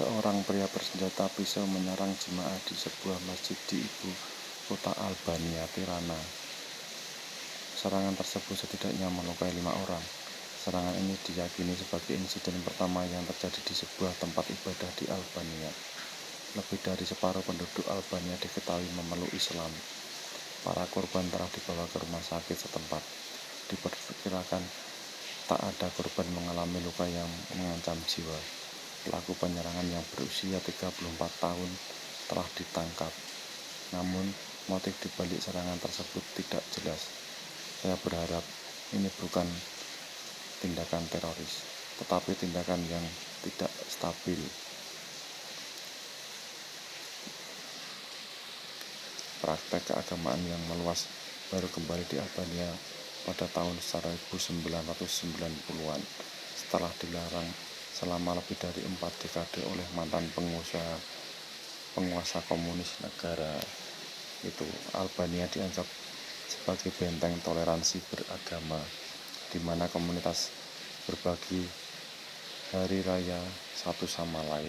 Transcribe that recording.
Seorang pria bersenjata pisau menyerang jemaah di sebuah masjid di ibu kota Albania, Tirana. Serangan tersebut setidaknya melukai lima orang. Serangan ini diyakini sebagai insiden pertama yang terjadi di sebuah tempat ibadah di Albania. Lebih dari separuh penduduk Albania diketahui memeluk Islam. Para korban telah dibawa ke rumah sakit setempat. Diperkirakan tak ada korban mengalami luka yang mengancam jiwa. Pelaku penyerangan yang berusia 34 tahun telah ditangkap. Namun, motif dibalik serangan tersebut tidak jelas. Saya berharap ini bukan tindakan teroris, tetapi tindakan yang tidak stabil. Praktek keagamaan yang meluas baru kembali di Albania pada tahun 1990-an setelah dilarang selama lebih dari empat dekade oleh mantan pengusaha penguasa komunis negara itu Albania dianggap sebagai benteng toleransi beragama di mana komunitas berbagi hari raya satu sama lain